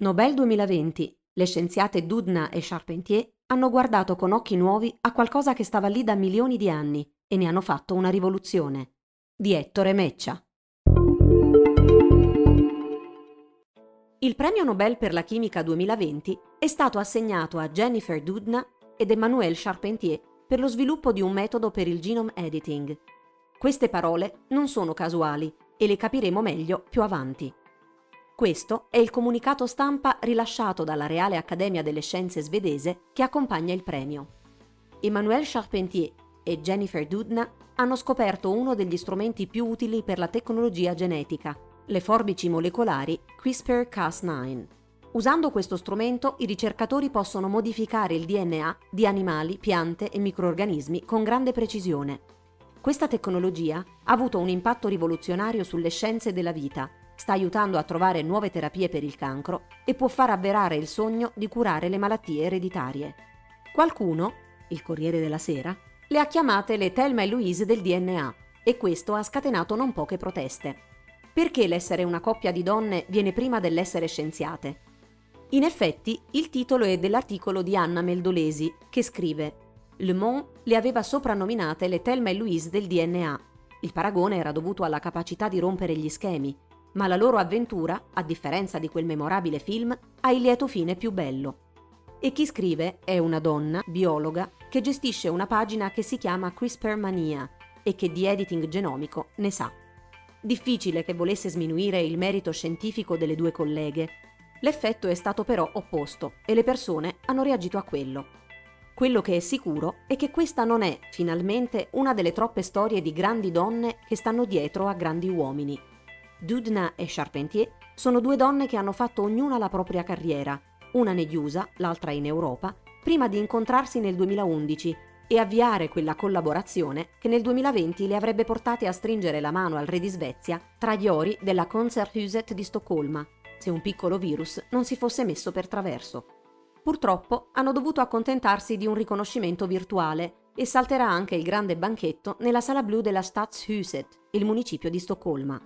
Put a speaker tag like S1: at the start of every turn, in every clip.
S1: Nobel 2020. Le scienziate Dudna e Charpentier hanno guardato con occhi nuovi a qualcosa che stava lì da milioni di anni e ne hanno fatto una rivoluzione. Di Ettore Meccia. Il premio Nobel per la chimica 2020 è stato assegnato a Jennifer Doudna ed Emmanuel Charpentier per lo sviluppo di un metodo per il genome editing. Queste parole non sono casuali e le capiremo meglio più avanti. Questo è il comunicato stampa rilasciato dalla Reale Accademia delle Scienze svedese che accompagna il premio. Emmanuel Charpentier e Jennifer Doudna hanno scoperto uno degli strumenti più utili per la tecnologia genetica, le forbici molecolari CRISPR-Cas9. Usando questo strumento i ricercatori possono modificare il DNA di animali, piante e microorganismi con grande precisione. Questa tecnologia ha avuto un impatto rivoluzionario sulle scienze della vita, sta aiutando a trovare nuove terapie per il cancro e può far avverare il sogno di curare le malattie ereditarie. Qualcuno, il Corriere della Sera, le ha chiamate le Thelma e Louise del DNA e questo ha scatenato non poche proteste. Perché l'essere una coppia di donne viene prima dell'essere scienziate? In effetti, il titolo è dell'articolo di Anna Meldolesi, che scrive Le Monde le aveva soprannominate le Thelma e Louise del DNA. Il paragone era dovuto alla capacità di rompere gli schemi, ma la loro avventura, a differenza di quel memorabile film, ha il lieto fine più bello. E chi scrive è una donna, biologa, che gestisce una pagina che si chiama CRISPR Mania e che di editing genomico ne sa. Difficile che volesse sminuire il merito scientifico delle due colleghe. L'effetto è stato però opposto e le persone hanno reagito a quello. Quello che è sicuro è che questa non è, finalmente, una delle troppe storie di grandi donne che stanno dietro a grandi uomini. Dudna e Charpentier sono due donne che hanno fatto ognuna la propria carriera, una negli USA, l'altra in Europa, prima di incontrarsi nel 2011 e avviare quella collaborazione che nel 2020 le avrebbe portate a stringere la mano al re di Svezia tra gli ori della Konserthuset di Stoccolma, se un piccolo virus non si fosse messo per traverso. Purtroppo hanno dovuto accontentarsi di un riconoscimento virtuale e salterà anche il grande banchetto nella sala blu della Stadshuset, il municipio di Stoccolma.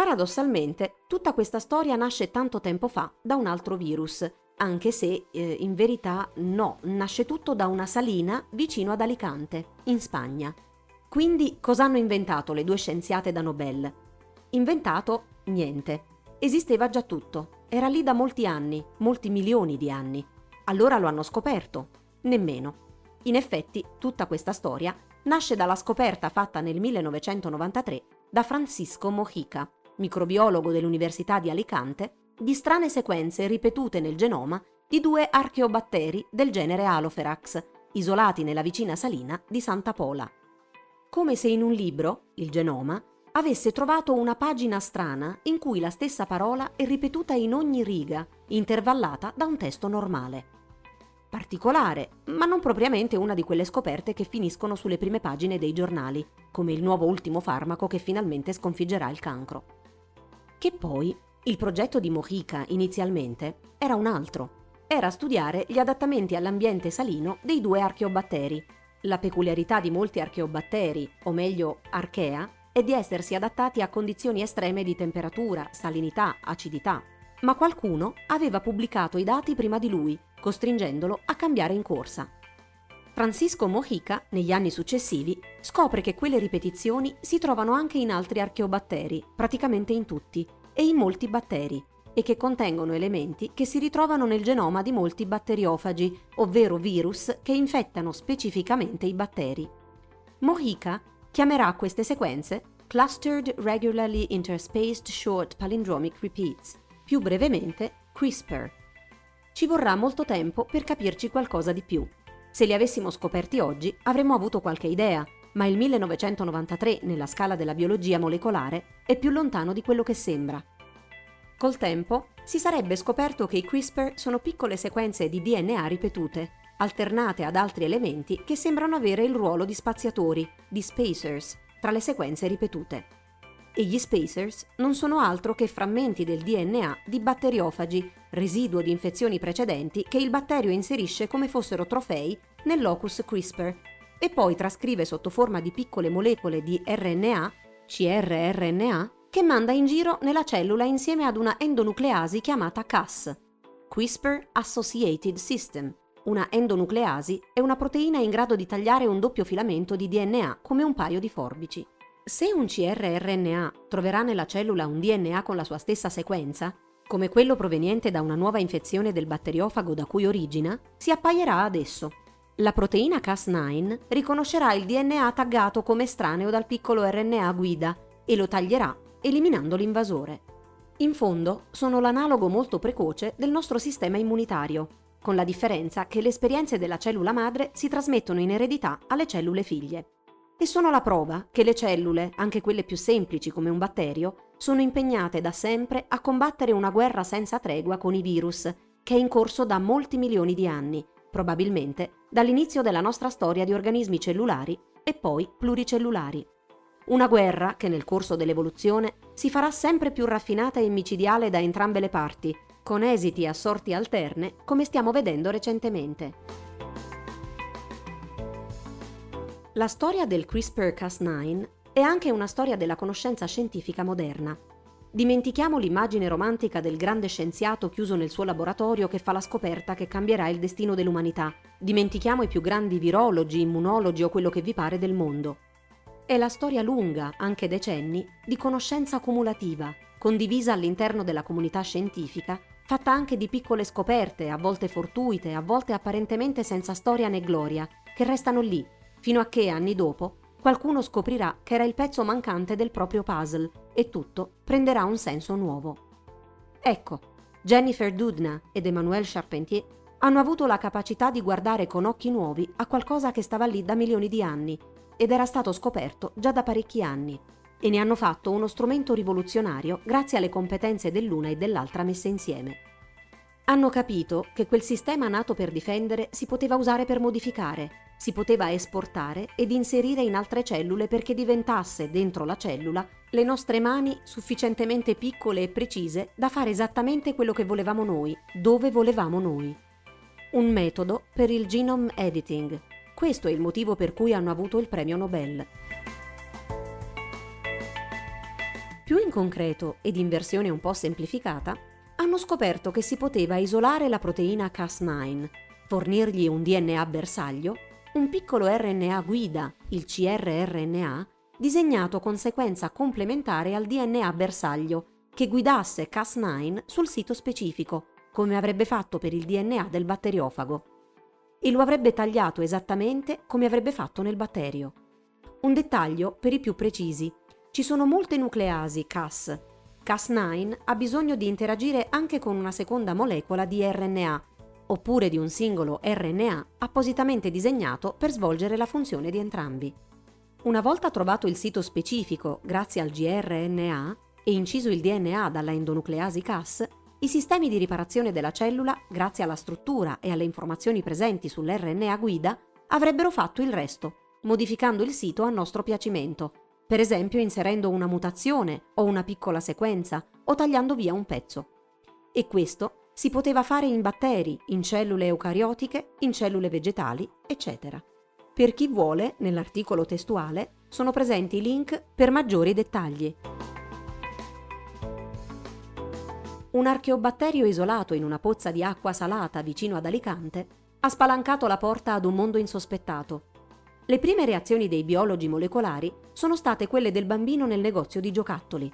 S1: Paradossalmente, tutta questa storia nasce tanto tempo fa da un altro virus, anche se eh, in verità no, nasce tutto da una salina vicino ad Alicante, in Spagna. Quindi cosa hanno inventato le due scienziate da Nobel? Inventato niente. Esisteva già tutto, era lì da molti anni, molti milioni di anni. Allora lo hanno scoperto? Nemmeno. In effetti, tutta questa storia nasce dalla scoperta fatta nel 1993 da Francisco Mojica, microbiologo dell'Università di Alicante, di strane sequenze ripetute nel genoma di due archeobatteri del genere Alopherax, isolati nella vicina salina di Santa Pola. Come se in un libro, il genoma, avesse trovato una pagina strana in cui la stessa parola è ripetuta in ogni riga, intervallata da un testo normale. Particolare, ma non propriamente una di quelle scoperte che finiscono sulle prime pagine dei giornali, come il nuovo ultimo farmaco che finalmente sconfiggerà il cancro. Che poi il progetto di Mojica inizialmente era un altro. Era studiare gli adattamenti all'ambiente salino dei due archeobatteri. La peculiarità di molti archeobatteri, o meglio archea, è di essersi adattati a condizioni estreme di temperatura, salinità, acidità. Ma qualcuno aveva pubblicato i dati prima di lui, costringendolo a cambiare in corsa. Francisco Mojica, negli anni successivi, scopre che quelle ripetizioni si trovano anche in altri archeobatteri, praticamente in tutti, e in molti batteri, e che contengono elementi che si ritrovano nel genoma di molti batteriofagi, ovvero virus che infettano specificamente i batteri. Mojica chiamerà queste sequenze Clustered Regularly Interspaced Short Palindromic Repeats, più brevemente CRISPR. Ci vorrà molto tempo per capirci qualcosa di più. Se li avessimo scoperti oggi avremmo avuto qualche idea, ma il 1993 nella scala della biologia molecolare è più lontano di quello che sembra. Col tempo si sarebbe scoperto che i CRISPR sono piccole sequenze di DNA ripetute, alternate ad altri elementi che sembrano avere il ruolo di spaziatori, di spacers, tra le sequenze ripetute. E gli spacers non sono altro che frammenti del DNA di batteriofagi, residuo di infezioni precedenti che il batterio inserisce come fossero trofei nel locus CRISPR e poi trascrive sotto forma di piccole molecole di RNA, crRNA, che manda in giro nella cellula insieme ad una endonucleasi chiamata Cas, CRISPR Associated System. Una endonucleasi è una proteina in grado di tagliare un doppio filamento di DNA come un paio di forbici. Se un CRRNA troverà nella cellula un DNA con la sua stessa sequenza, come quello proveniente da una nuova infezione del batteriofago da cui origina, si appaierà ad esso. La proteina Cas9 riconoscerà il DNA taggato come estraneo dal piccolo RNA guida e lo taglierà, eliminando l'invasore. In fondo, sono l'analogo molto precoce del nostro sistema immunitario, con la differenza che le esperienze della cellula madre si trasmettono in eredità alle cellule figlie. E sono la prova che le cellule, anche quelle più semplici come un batterio, sono impegnate da sempre a combattere una guerra senza tregua con i virus, che è in corso da molti milioni di anni, probabilmente dall'inizio della nostra storia di organismi cellulari e poi pluricellulari. Una guerra che nel corso dell'evoluzione si farà sempre più raffinata e micidiale da entrambe le parti, con esiti a sorti alterne, come stiamo vedendo recentemente. La storia del CRISPR-Cas9 è anche una storia della conoscenza scientifica moderna. Dimentichiamo l'immagine romantica del grande scienziato chiuso nel suo laboratorio che fa la scoperta che cambierà il destino dell'umanità. Dimentichiamo i più grandi virologi, immunologi o quello che vi pare del mondo. È la storia lunga, anche decenni, di conoscenza cumulativa, condivisa all'interno della comunità scientifica, fatta anche di piccole scoperte, a volte fortuite, a volte apparentemente senza storia né gloria, che restano lì, fino a che, anni dopo, qualcuno scoprirà che era il pezzo mancante del proprio puzzle e tutto prenderà un senso nuovo. Ecco, Jennifer Doudna ed Emmanuel Charpentier hanno avuto la capacità di guardare con occhi nuovi a qualcosa che stava lì da milioni di anni ed era stato scoperto già da parecchi anni e ne hanno fatto uno strumento rivoluzionario grazie alle competenze dell'una e dell'altra messe insieme. Hanno capito che quel sistema nato per difendere si poteva usare per modificare, si poteva esportare ed inserire in altre cellule perché diventasse dentro la cellula le nostre mani sufficientemente piccole e precise da fare esattamente quello che volevamo noi, dove volevamo noi. Un metodo per il genome editing, questo è il motivo per cui hanno avuto il premio Nobel. Più in concreto ed in versione un po' semplificata, hanno scoperto che si poteva isolare la proteina Cas9, fornirgli un DNA bersaglio, un piccolo RNA guida, il CRRNA, disegnato con sequenza complementare al DNA bersaglio, che guidasse Cas9 sul sito specifico, come avrebbe fatto per il DNA del batteriofago e lo avrebbe tagliato esattamente come avrebbe fatto nel batterio. Un dettaglio per i più precisi. Ci sono molte nucleasi Cas. Cas9 ha bisogno di interagire anche con una seconda molecola di RNA, oppure di un singolo RNA appositamente disegnato per svolgere la funzione di entrambi. Una volta trovato il sito specifico grazie al gRNA e inciso il DNA dalla endonucleasi Cas, i sistemi di riparazione della cellula, grazie alla struttura e alle informazioni presenti sull'RNA guida, avrebbero fatto il resto, modificando il sito a nostro piacimento, per esempio inserendo una mutazione o una piccola sequenza o tagliando via un pezzo. E questo si poteva fare in batteri, in cellule eucariotiche, in cellule vegetali, eccetera. Per chi vuole, nell'articolo testuale, sono presenti i link per maggiori dettagli. un archeobatterio isolato in una pozza di acqua salata vicino ad Alicante ha spalancato la porta ad un mondo insospettato. Le prime reazioni dei biologi molecolari sono state quelle del bambino nel negozio di giocattoli.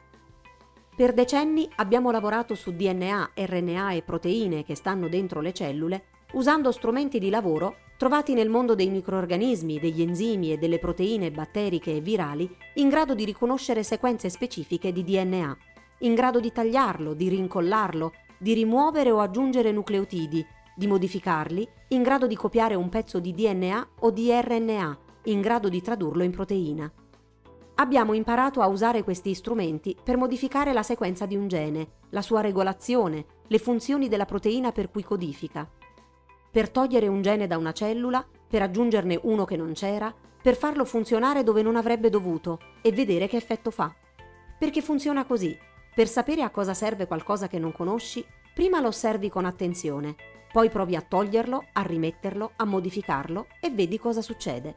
S1: Per decenni abbiamo lavorato su DNA, RNA e proteine che stanno dentro le cellule usando strumenti di lavoro trovati nel mondo dei microorganismi, degli enzimi e delle proteine batteriche e virali in grado di riconoscere sequenze specifiche di DNA in grado di tagliarlo, di rincollarlo, di rimuovere o aggiungere nucleotidi, di modificarli, in grado di copiare un pezzo di DNA o di RNA, in grado di tradurlo in proteina. Abbiamo imparato a usare questi strumenti per modificare la sequenza di un gene, la sua regolazione, le funzioni della proteina per cui codifica. Per togliere un gene da una cellula, per aggiungerne uno che non c'era, per farlo funzionare dove non avrebbe dovuto e vedere che effetto fa. Perché funziona così. Per sapere a cosa serve qualcosa che non conosci, prima lo osservi con attenzione, poi provi a toglierlo, a rimetterlo, a modificarlo e vedi cosa succede.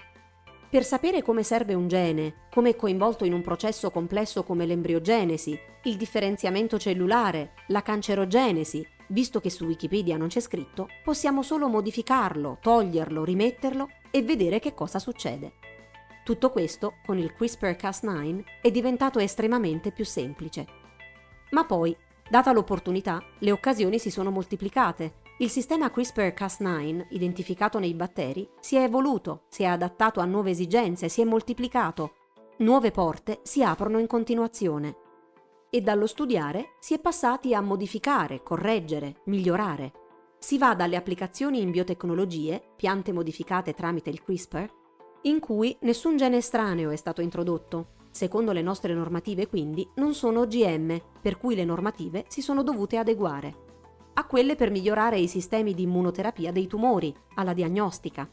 S1: Per sapere come serve un gene, come è coinvolto in un processo complesso come l'embriogenesi, il differenziamento cellulare, la cancerogenesi, visto che su Wikipedia non c'è scritto, possiamo solo modificarlo, toglierlo, rimetterlo e vedere che cosa succede. Tutto questo, con il CRISPR-Cas9, è diventato estremamente più semplice. Ma poi, data l'opportunità, le occasioni si sono moltiplicate il sistema CRISPR-Cas9, identificato nei batteri, si è evoluto, si è adattato a nuove esigenze, si è moltiplicato. Nuove porte si aprono in continuazione. E dallo studiare si è passati a modificare, correggere, migliorare. Si va dalle applicazioni in biotecnologie, piante modificate tramite il CRISPR, in cui nessun gene estraneo è stato introdotto. Secondo le nostre normative, quindi, non sono OGM, per cui le normative si sono dovute adeguare a quelle per migliorare i sistemi di immunoterapia dei tumori, alla diagnostica.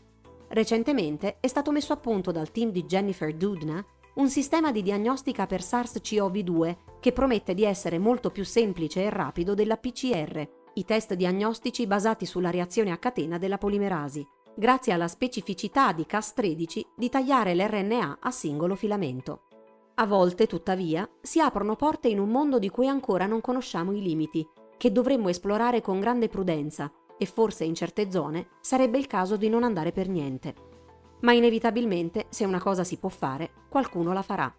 S1: Recentemente è stato messo a punto dal team di Jennifer Doudna un sistema di diagnostica per SARS-CoV-2 che promette di essere molto più semplice e rapido della PCR, i test diagnostici basati sulla reazione a catena della polimerasi, grazie alla specificità di Cas13 di tagliare l'RNA a singolo filamento. A volte, tuttavia, si aprono porte in un mondo di cui ancora non conosciamo i limiti che dovremmo esplorare con grande prudenza e forse in certe zone sarebbe il caso di non andare per niente. Ma inevitabilmente, se una cosa si può fare, qualcuno la farà.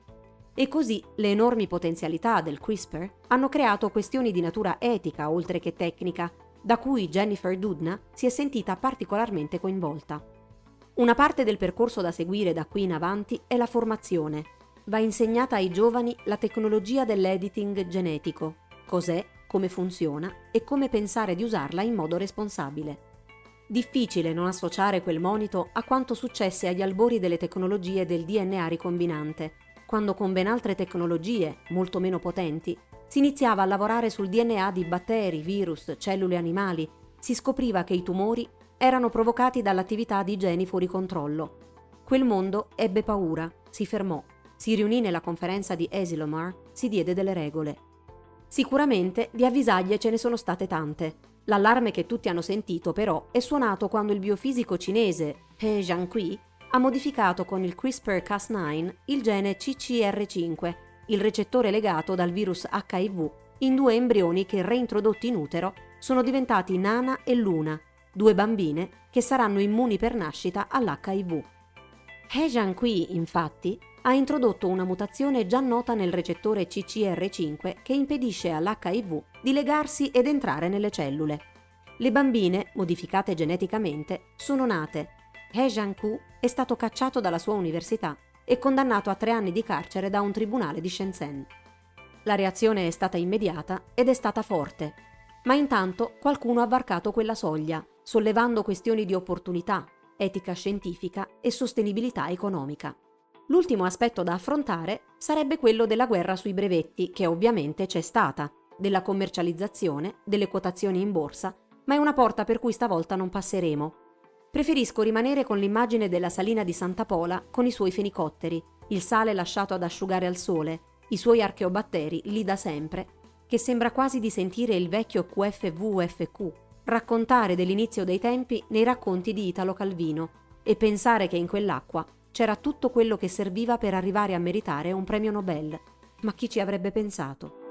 S1: E così le enormi potenzialità del CRISPR hanno creato questioni di natura etica oltre che tecnica, da cui Jennifer Doudna si è sentita particolarmente coinvolta. Una parte del percorso da seguire da qui in avanti è la formazione. Va insegnata ai giovani la tecnologia dell'editing genetico, cos'è come funziona e come pensare di usarla in modo responsabile. Difficile non associare quel monito a quanto successe agli albori delle tecnologie del DNA ricombinante, quando con ben altre tecnologie, molto meno potenti, si iniziava a lavorare sul DNA di batteri, virus, cellule animali, si scopriva che i tumori erano provocati dall'attività di geni fuori controllo. Quel mondo ebbe paura, si fermò, si riunì nella conferenza di Esilomar, si diede delle regole. Sicuramente di avvisaglie ce ne sono state tante. L'allarme che tutti hanno sentito però è suonato quando il biofisico cinese He Jiankui ha modificato con il CRISPR-Cas9 il gene CCR5, il recettore legato dal virus HIV, in due embrioni che reintrodotti in utero sono diventati Nana e Luna, due bambine che saranno immuni per nascita all'HIV. He Jiankui, infatti, ha introdotto una mutazione già nota nel recettore CCR5 che impedisce all'HIV di legarsi ed entrare nelle cellule. Le bambine, modificate geneticamente, sono nate. He Jiankui è stato cacciato dalla sua università e condannato a tre anni di carcere da un tribunale di Shenzhen. La reazione è stata immediata ed è stata forte, ma intanto qualcuno ha varcato quella soglia, sollevando questioni di opportunità, etica scientifica e sostenibilità economica. L'ultimo aspetto da affrontare sarebbe quello della guerra sui brevetti, che ovviamente c'è stata, della commercializzazione, delle quotazioni in borsa, ma è una porta per cui stavolta non passeremo. Preferisco rimanere con l'immagine della salina di Santa Pola con i suoi fenicotteri, il sale lasciato ad asciugare al sole, i suoi archeobatteri lì da sempre, che sembra quasi di sentire il vecchio QFVFQ raccontare dell'inizio dei tempi nei racconti di Italo Calvino e pensare che in quell'acqua c'era tutto quello che serviva per arrivare a meritare un premio Nobel. Ma chi ci avrebbe pensato?